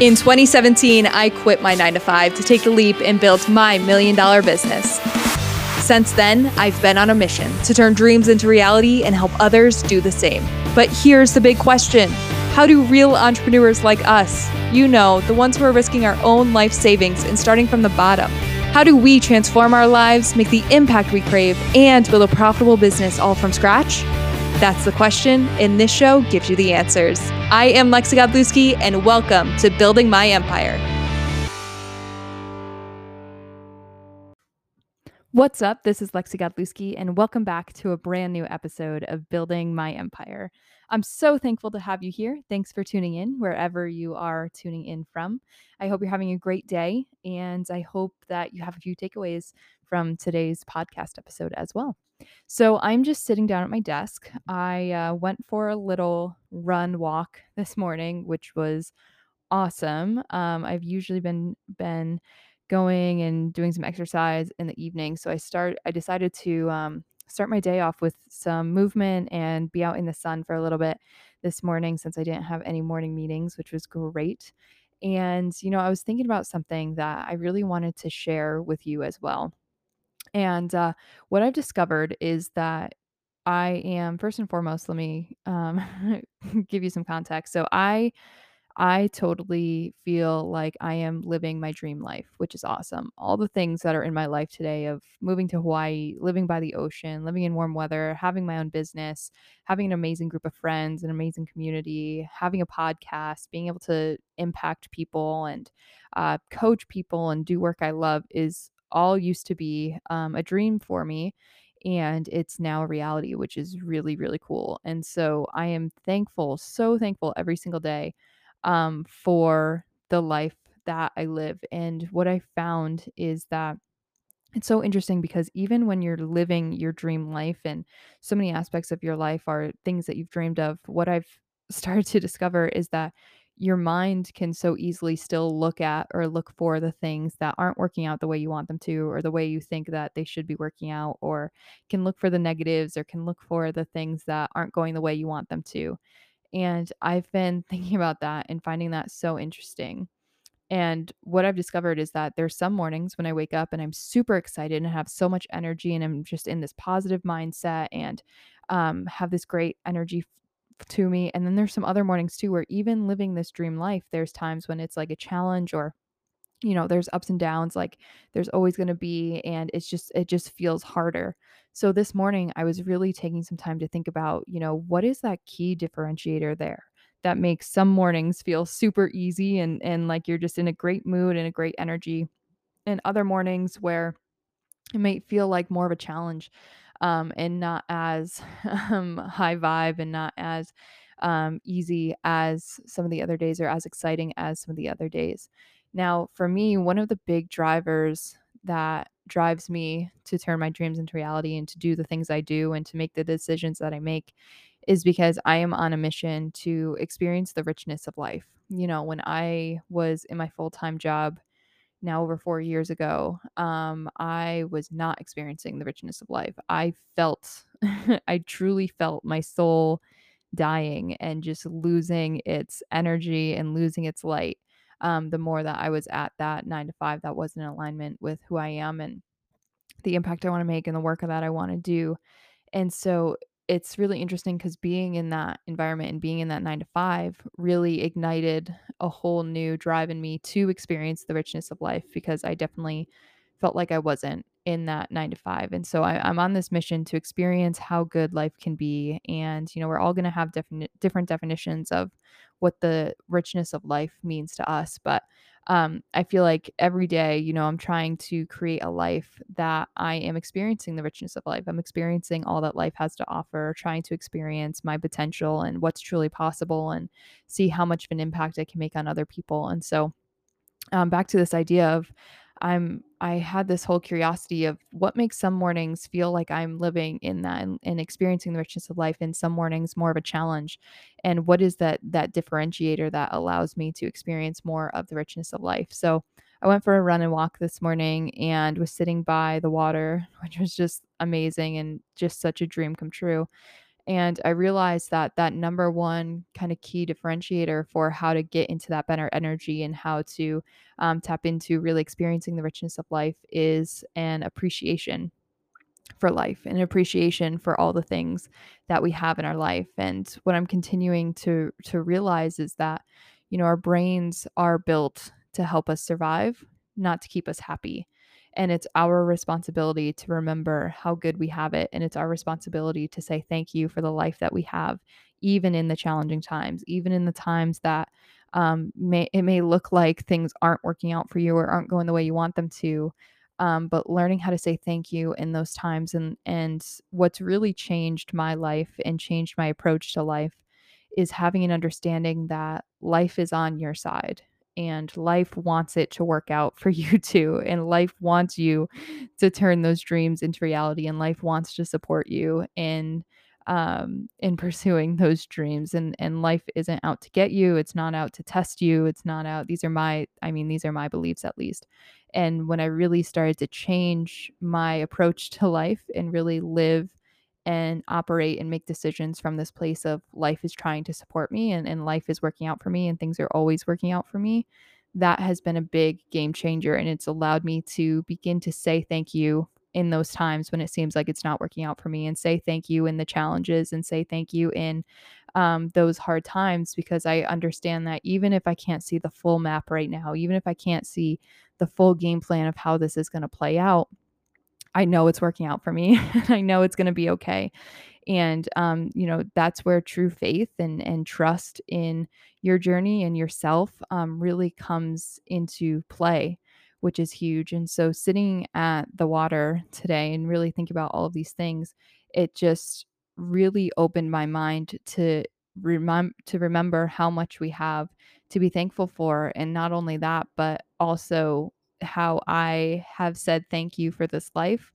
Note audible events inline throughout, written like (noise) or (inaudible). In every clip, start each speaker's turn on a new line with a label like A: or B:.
A: In 2017, I quit my nine to five to take the leap and build my million dollar business. Since then, I've been on a mission to turn dreams into reality and help others do the same. But here's the big question How do real entrepreneurs like us, you know, the ones who are risking our own life savings and starting from the bottom, how do we transform our lives, make the impact we crave, and build a profitable business all from scratch? That's the question, and this show gives you the answers. I am Lexi Godlewski, and welcome to Building My Empire. What's up? This is Lexi Godlewski, and welcome back to a brand new episode of Building My Empire. I'm so thankful to have you here. Thanks for tuning in wherever you are tuning in from. I hope you're having a great day, and I hope that you have a few takeaways from today's podcast episode as well. So I'm just sitting down at my desk. I uh, went for a little run walk this morning, which was awesome. Um, I've usually been been going and doing some exercise in the evening, so I start. I decided to um, start my day off with some movement and be out in the sun for a little bit this morning since I didn't have any morning meetings, which was great. And you know, I was thinking about something that I really wanted to share with you as well. And uh, what I've discovered is that I am first and foremost. Let me um, (laughs) give you some context. So I I totally feel like I am living my dream life, which is awesome. All the things that are in my life today of moving to Hawaii, living by the ocean, living in warm weather, having my own business, having an amazing group of friends, an amazing community, having a podcast, being able to impact people and uh, coach people and do work I love is all used to be um, a dream for me and it's now a reality which is really really cool and so i am thankful so thankful every single day um, for the life that i live and what i found is that it's so interesting because even when you're living your dream life and so many aspects of your life are things that you've dreamed of what i've (laughs) started to discover is that your mind can so easily still look at or look for the things that aren't working out the way you want them to or the way you think that they should be working out or can look for the negatives or can look for the things that aren't going the way you want them to. And I've been (laughs) thinking about that and finding that so interesting. And what I've discovered is that there's some mornings when I wake up and I'm super excited and have so much energy and I'm just in this positive mindset and um, have this great energy to me. And then there's some other mornings too where even living this dream life, there's times when it's like a challenge or you know, there's ups and downs like there's always going to be and it's just it just feels harder. So this morning I was really taking some time to think about, you know, what is that key differentiator there that makes some mornings feel super easy and and like you're just in a great mood and a great energy and other mornings where it might feel like more of a challenge um, and not as (laughs) um, high vibe and not as um, easy as some of the other days or as exciting as some of the other days. Now, for me, one of the big drivers that drives me to turn my dreams into reality and to do the things I do and to make the decisions that I make is because I am on a mission to experience the richness of life. You know, when I was in my full time job, now over four years ago, um, I was not experiencing the richness of life. I felt, (laughs) I truly felt my soul dying and just losing its energy and losing its light. Um, the more that I was at that nine to five, that was in alignment with who I am and the impact I want to make and the work that I want to do. And so it's really interesting because being in that environment and being in that nine to five really ignited a whole new drive in me to experience the richness of life because I definitely felt like I wasn't in that nine to five. And so I, am on this mission to experience how good life can be. And, you know, we're all going to have different, different definitions of what the richness of life means to us. But um, I feel like every day, you know, I'm trying to create a life that I am experiencing the richness of life. I'm experiencing all that life has to offer, trying to experience my potential and what's truly possible and see how much of an impact I can make on other people. And so, um, back to this idea of I'm I had this whole curiosity of what makes some mornings feel like I'm living in that and, and, experiencing the richness of life and some mornings more of a challenge. And what is that that differentiator that allows me to experience more of the richness of life? So I went for a run and walk this morning and was sitting by the water (laughs) which was just amazing and just such a dream come true And I realized that that number one kind of key differentiator for how to get into that better energy and how to um, tap into really experiencing the richness of life is an appreciation for life and appreciation for all the things that we have in our life. And what I'm continuing to to realize is that, you know, our brains are built to help us survive, not to keep us happy. And it's our responsibility to remember how good we have it. And it's our responsibility to say thank you for the life that we have, even in the challenging times, even in the times that um, may it may look like things aren't working out for you or aren't going the way you want them to. Um, but learning how to say thank you in those times and and what's really changed my life and changed my approach to life is having an understanding that life is on your side and life wants it to work out for (laughs) you too and life wants you to turn those dreams into reality and life wants to support you in um in (laughs) pursuing those dreams and and life isn't out to get you it's not out to test you it's not out these are my i mean these are my beliefs at least. And when i really started to change my approach to life and really live and operate and make decisions from this place of life is trying to support me and, and life is working out for me and things are always working out for me that has been a big game changer and it's allowed me to begin to say thank you in those times when it seems like it's not working out for me and say thank you in the challenges and say thank you in um, those hard times because I understand that even if I can't see the full map right now, even if I can't see the full game plan of how this is going to play out, I know it's working out for me. (laughs) I know it's going to be okay. And um, you know, that's where true faith and and trust in your journey and yourself um, really comes into play, which is huge. And so sitting at the water today and really think about all of these things, it just really opened my mind to to remember how much we have to be thankful for and not only that but also how I have said thank you for this life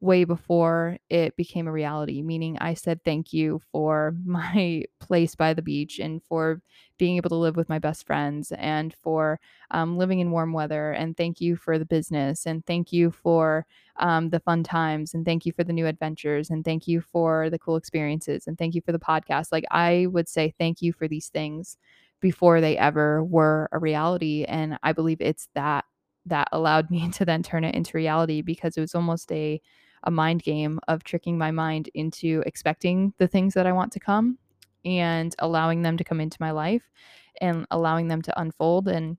A: way before it became a reality, meaning I said thank you for (laughs) my place by the beach and for being able to live with my best friends and for um, living in warm weather. And thank you for the business and thank you for um, the fun times and thank you for the new adventures and thank you for the cool experiences and thank you for the podcast. Like I would say thank you for these things before they ever were a reality. And I believe it's that that allowed me (laughs) to then turn it into reality because it was almost a a mind game of tricking my mind into expecting the things that I want to come and allowing them to come into my life and allowing them to unfold. And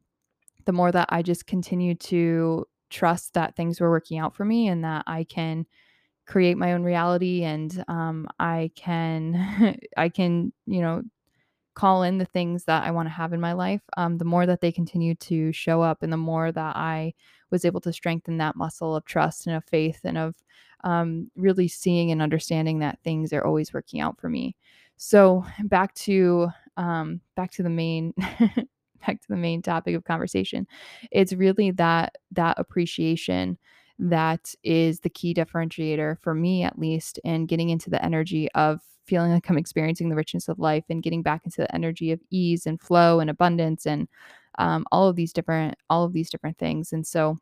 A: the more that I just continue to trust that things were working out for me and that I can create my own reality and um, I can (laughs) I can you know call in the things that I want to have in my life, um, the more that they continue to show up and the more that I was able to strengthen that muscle of trust and of faith and of um, really seeing and understanding that things are always working out for me. So back to um, back to the main (laughs) back to the main topic of conversation. It's really that that appreciation that is the key differentiator for me at least in getting into the energy of feeling like I'm experiencing the richness of life and getting back into the energy of ease and flow and abundance and um, all of these different all of these different things. And so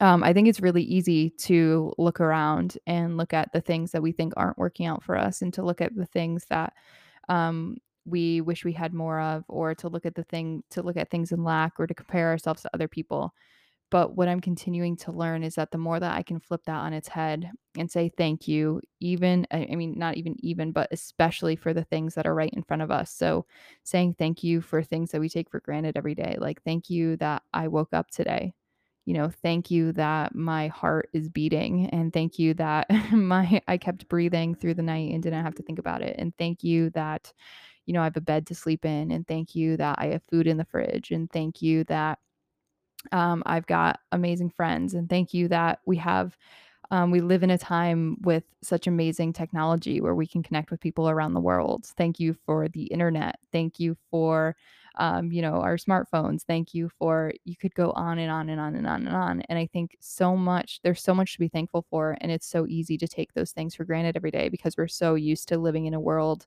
A: um, I think it's really easy to look around and look at the things that we think aren't working out for us and to look at the things that um, we wish we had more of or to look at the thing to look at things in lack or to compare ourselves to other people but what I'm continuing to learn is that the more that I can flip that on its head and say thank you, even, I mean, not even even, but especially for the things that are right in front of us. So saying thank you for things that we take for granted every day. Like, thank you that I woke up today. You know, thank you that my heart is beating and thank you that (laughs) my I kept breathing through the night and didn't have to think about it. And thank you that you know, I have a bed to sleep in and thank you that I have food in the fridge and thank you that um, I've got amazing friends, and thank you that we have. Um, we live in a time with such amazing technology where we can connect with people around the world. Thank you for the internet. Thank you for, um, you know, our smartphones. Thank you for. You could go on and on and on and on and on. And I think so much. There's so much to be thankful for, and it's so easy to take those things for granted every day because we're so used to living in a world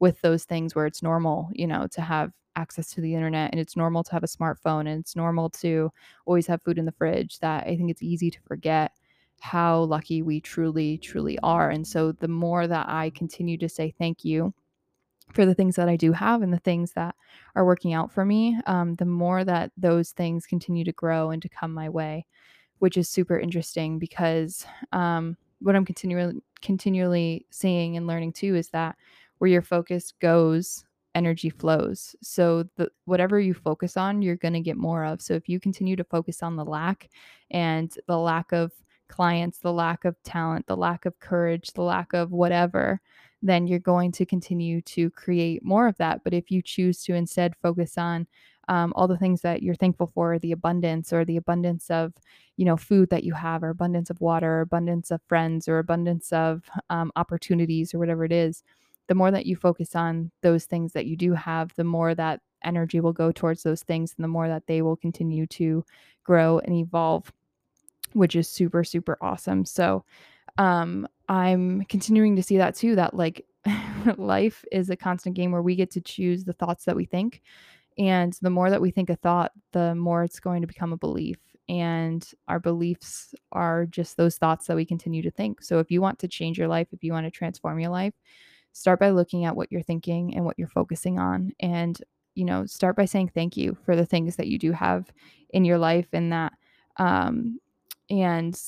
A: with those things where it's normal, you know, to have access to the internet and it's normal to have a smartphone and it's normal to always have food in the fridge that I think it's easy to forget how lucky we truly, truly are. And so the more that I continue to say thank you for the things that I do have and the things that are working out for me, um, the more that those things continue to grow and to come my way, which is super interesting because um, what I'm continually continually seeing and learning too is that where your focus goes, energy flows. So the whatever you focus on, you're going to get more of. So if you continue to focus on the lack and the lack of clients, the lack of talent, the lack of courage, the lack of whatever, then you're going to continue to create more of that. But if you choose to instead focus on um, all the things that you're thankful for, the abundance or the abundance of, you know, food that you have, or abundance of water, or abundance of friends, or abundance of um, opportunities, or whatever it is, the more that you focus on those things that you do have, the more that energy will go towards those things, and the more that they will continue to grow and evolve, which is super, super awesome. So, um, I'm continuing to see that too, that like (laughs) life is a constant game where we get to choose the thoughts that we think. And the more that we think a thought, the more it's going to become a belief. And our beliefs are just those thoughts that we continue to think. So if you want to change your life, if you want to transform your life, start by looking at what you're thinking and what you're focusing on. And, you know, start by saying thank you for the things that you do have in your life and that, um, and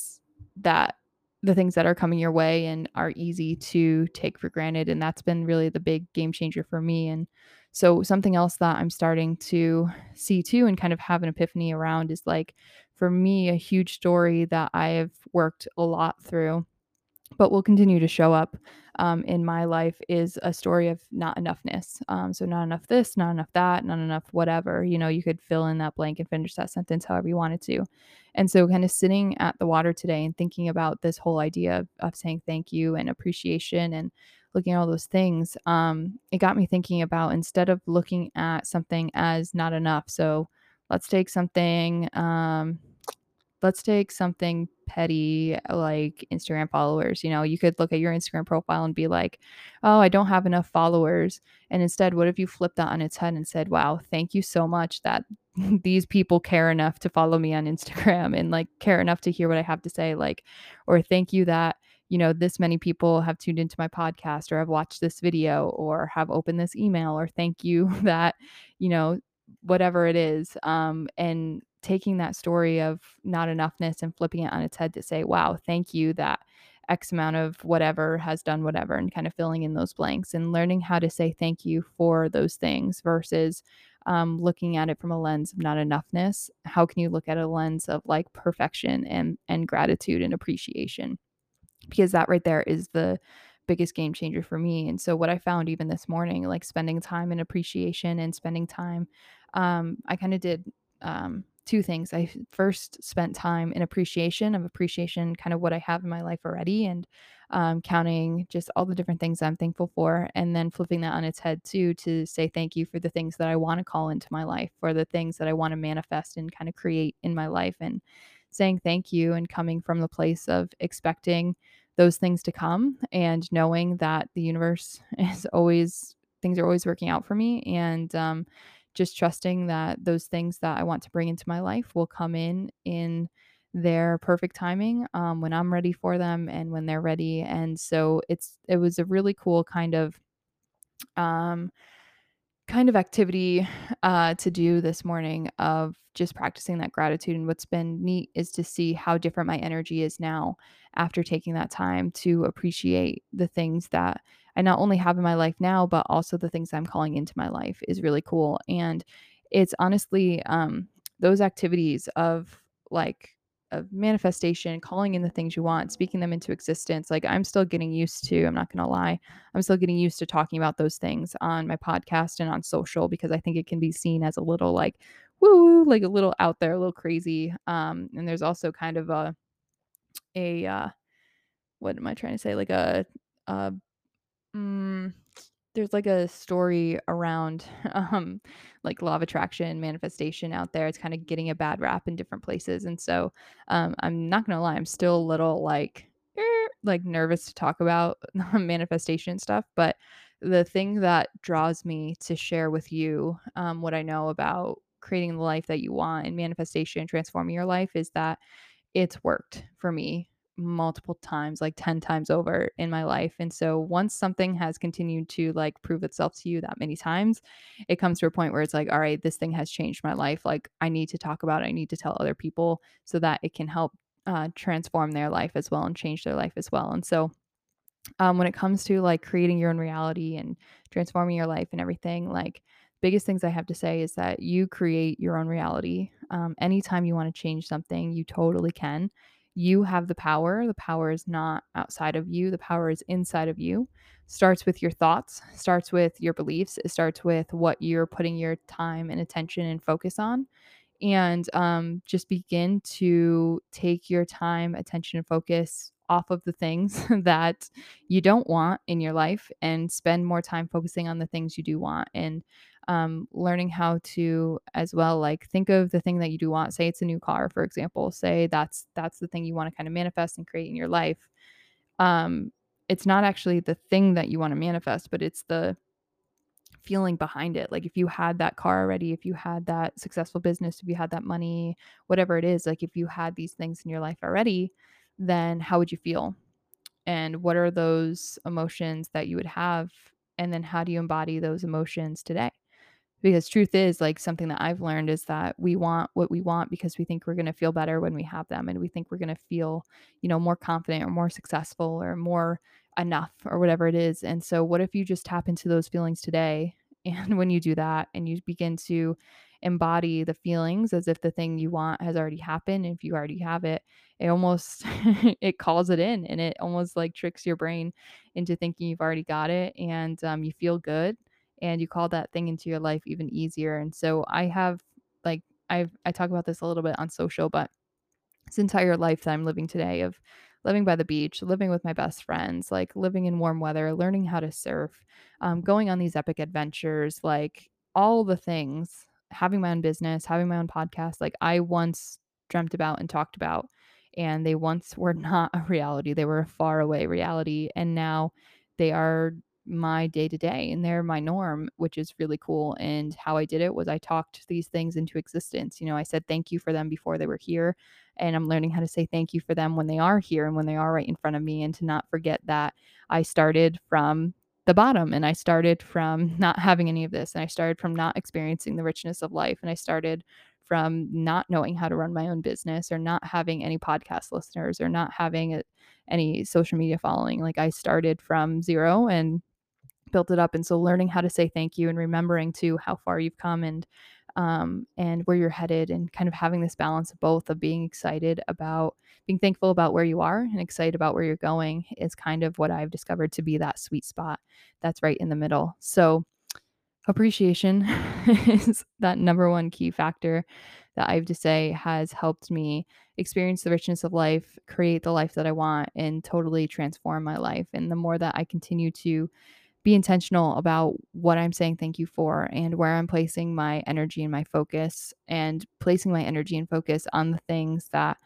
A: that the things that are coming your way and are easy to take for granted. And that's been really the big game changer for me. And so, something else that I'm starting to see too and kind of have an epiphany around is like, for me, a huge story that I have worked a lot through but will continue to show up um, in my life is a story of not enoughness. Um, so, not enough this, not enough that, not enough whatever. You know, you could fill in that blank and finish that sentence however you wanted to. And so, kind of sitting at the water today and thinking about this whole idea of, of saying thank you and appreciation and looking at all those things, um, it got me thinking about instead of looking at something as not enough. So, let's take something. Um, let's take something petty like Instagram followers. You know, you could look at your Instagram profile and be like, oh, I don't have enough followers. And instead, what if you flipped that on its head and said, wow, thank you so much that (laughs) these people care enough to follow me on Instagram and like care enough to hear what I have to say? Like, or thank you that you know, this many people have tuned into my podcast or have watched this video or have opened this email or thank you (laughs) that, you know, whatever it is. Um, and taking that story of not enoughness and flipping it on its head to say, wow, thank you that X amount of whatever has done whatever, and kind of filling in those blanks and learning how to say thank you for those things versus um, looking at it from a lens of not enoughness. How can you look at a lens of like perfection and and gratitude and appreciation? Because that right there is the biggest game changer for me. And so what I found even this morning, like spending time in appreciation and spending time, um, I kind of did um, two things. I first spent time in appreciation of appreciation, kind of what I have in my life already, and um, counting just all the different things I'm thankful for, and then flipping that on its head too to say thank you for the things that I want to call into my life, for the things that I want to manifest and kind of create in my life, and saying thank you and coming from the place of expecting those things to come and knowing that the universe (laughs) is always things are always working out for me and um, just trusting that those things that I want to bring into my life will come in in their perfect timing um, when I'm ready for them and when they're ready. And so it's it was a really cool kind of um, kind of activity uh, to do this morning of just practicing that gratitude. And what's been neat is to see how different my energy is now after taking that time to appreciate the things that I not only have in my life now, but also the things I'm calling into my life is really cool. And it's honestly um, those activities of like of manifestation, calling in the things you want, speaking them into existence. Like I'm still getting used to, I'm not going to lie, I'm still getting used to talking about those things on my podcast and on social because I think it can be seen as a little like woo, like a little out there, a little crazy. Um, and there's also kind of a a uh, what am I trying to say? Like a, a mm, there's like a story around (laughs) um like law of attraction manifestation out there. It's kind of getting a bad rap in different places and so um i'm not gonna lie i'm still a little like er, like nervous to talk about (laughs) manifestation stuff but the thing that draws me to share with you um, what i know about creating the life that you want and manifestation transforming your life is that it's worked for me multiple times, like 10 times over in my life. And so once something has continued to like prove itself to you that many times, it comes to a point where it's like, all right, this thing has changed my life. Like I need to talk about it. I need to tell other people so that it can help uh, transform their life as well and change their life as well. And so um, when it comes to like creating your own reality and transforming your life and everything, like biggest things I have to say is that you create your own reality. Um, anytime you want to change something, you totally can. You have the power. The power is not outside of you, the power is inside of you. Starts with your thoughts, starts with your beliefs, it starts with what you're putting your time and attention and focus on and um, just begin to take your time, attention, and focus off of the things (laughs) that you don't want in your life and spend more time focusing on the things you do want and um, learning how to as well like think of the thing that you do want say it's a new car for example say that's that's the thing you want to kind of manifest and create in your life um, it's not actually the thing that you want to manifest but it's the feeling behind it. Like if you had that car already, if you had that successful business, if you had that money, whatever it is, like if you had these things in your life already, then how would you feel? And what are those emotions that you would have? And then how do you embody those emotions today? Because truth is like something that I've learned is that we want what we want because we think we're going to feel better when we have them and we think we're going to feel, you know, more confident or more successful or more enough or whatever it is. And so what if you just tap into those feelings today (laughs) and when you do that and you begin to embody the feelings as if the thing you want has already happened if you already have it it almost (laughs) it calls it in and it almost like tricks your brain into thinking you've already got it and um, you feel good and you call that thing into your life even easier. And so I have like I've I talk about this a little bit on social, but this entire life that I'm living today of living by the beach, living with my best friends, like living in warm weather, learning how to surf, um, going on these epic adventures, like all the things, having my own business, having my own podcast, like I once dreamt about and talked about. And they once (laughs) were not a reality. They were a far away reality. And now they are my day to day and they're my norm, which is really cool. And how I did it was I talked these things into existence. You know, I said thank you for them before they were here. And I'm learning how to say thank you for them when they are here and when they are right in front of me. And to not forget that I started from the bottom and I started from (laughs) not having any of this. And I started from not experiencing the richness of life. And I started from not knowing how to run my own business or not having any podcast listeners or not having a, any social media following. Like I started from zero and built it up. And so learning how to say thank you and remembering to how far you've come and um, and where you're headed and kind of having this balance of both of being excited about being thankful about where you are and excited about where you're going is kind of what I've discovered to be that sweet spot that's right in the middle. So appreciation (laughs) is that number one key factor that I have to say has helped me experience the richness of life, create the life that I want, and totally transform my life. And the more that I continue to be intentional about what I'm saying thank you for and where I'm placing my energy and my focus and placing my energy and focus on the things that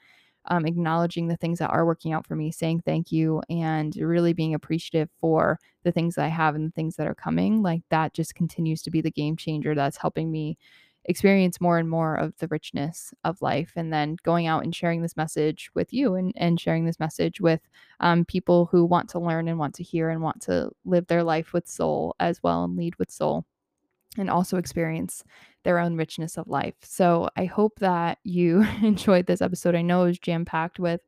A: um, acknowledging the things that are working out for me, saying thank you, and really being appreciative for the things that I have and the things that are coming. Like that just continues to be the game changer that's helping me experience more and more of the richness of life and then going out and sharing this message with you and, and sharing this message with um, people who want to learn and want to hear and want to live their life with soul as well and lead with soul and also experience their own richness of life. So I hope that you (laughs) enjoyed this episode. I know it was jam packed with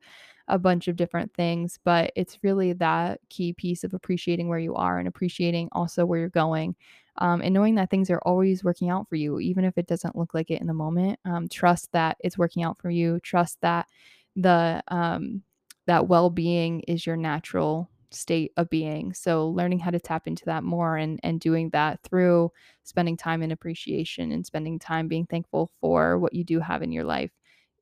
A: a bunch of different things, but it's really that key piece of appreciating where you are and appreciating also where you're going um, and knowing that things are always working out for you, even if it doesn't look like it in the moment. Um, trust that it's working out for you. Trust that the um, that well-being is your natural state of being. So learning how to tap into that more and and doing that through spending time in appreciation and spending time being thankful for what you do have in your life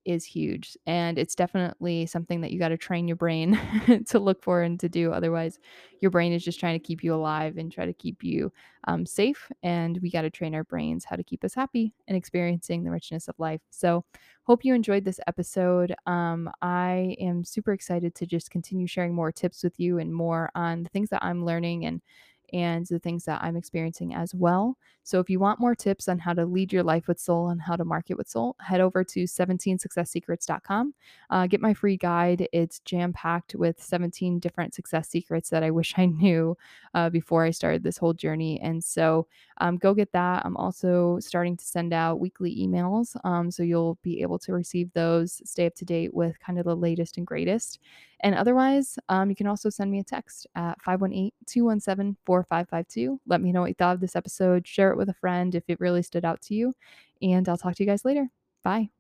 A: is huge and it's definitely something that you got to train your brain (laughs) to look for and to do otherwise your brain is just trying to keep you alive and try to keep you um, safe and we got to train our brains how to keep us happy and experiencing the richness of life. So hope you enjoyed this episode. Um, i am super excited to just continue sharing more tips with you and more on the things that i'm learning and and the things that I'm experiencing as well. So if you want more tips on how to lead your life with soul and how to market with soul, head over to 17successsecrets.com. Uh, get my free guide. It's jam packed with 17 different success secrets that I wish I (laughs) knew uh, before I started this whole journey. And so um, go get that. I'm also starting to send out weekly emails. Um, so you'll be able to receive those, stay up to date with kind of the latest and greatest. And otherwise, um, you can also send me a text at 518 217 4552. Let me know what you thought of this episode. Share it with a friend if it really stood out to you. And I'll talk to you guys later. Bye.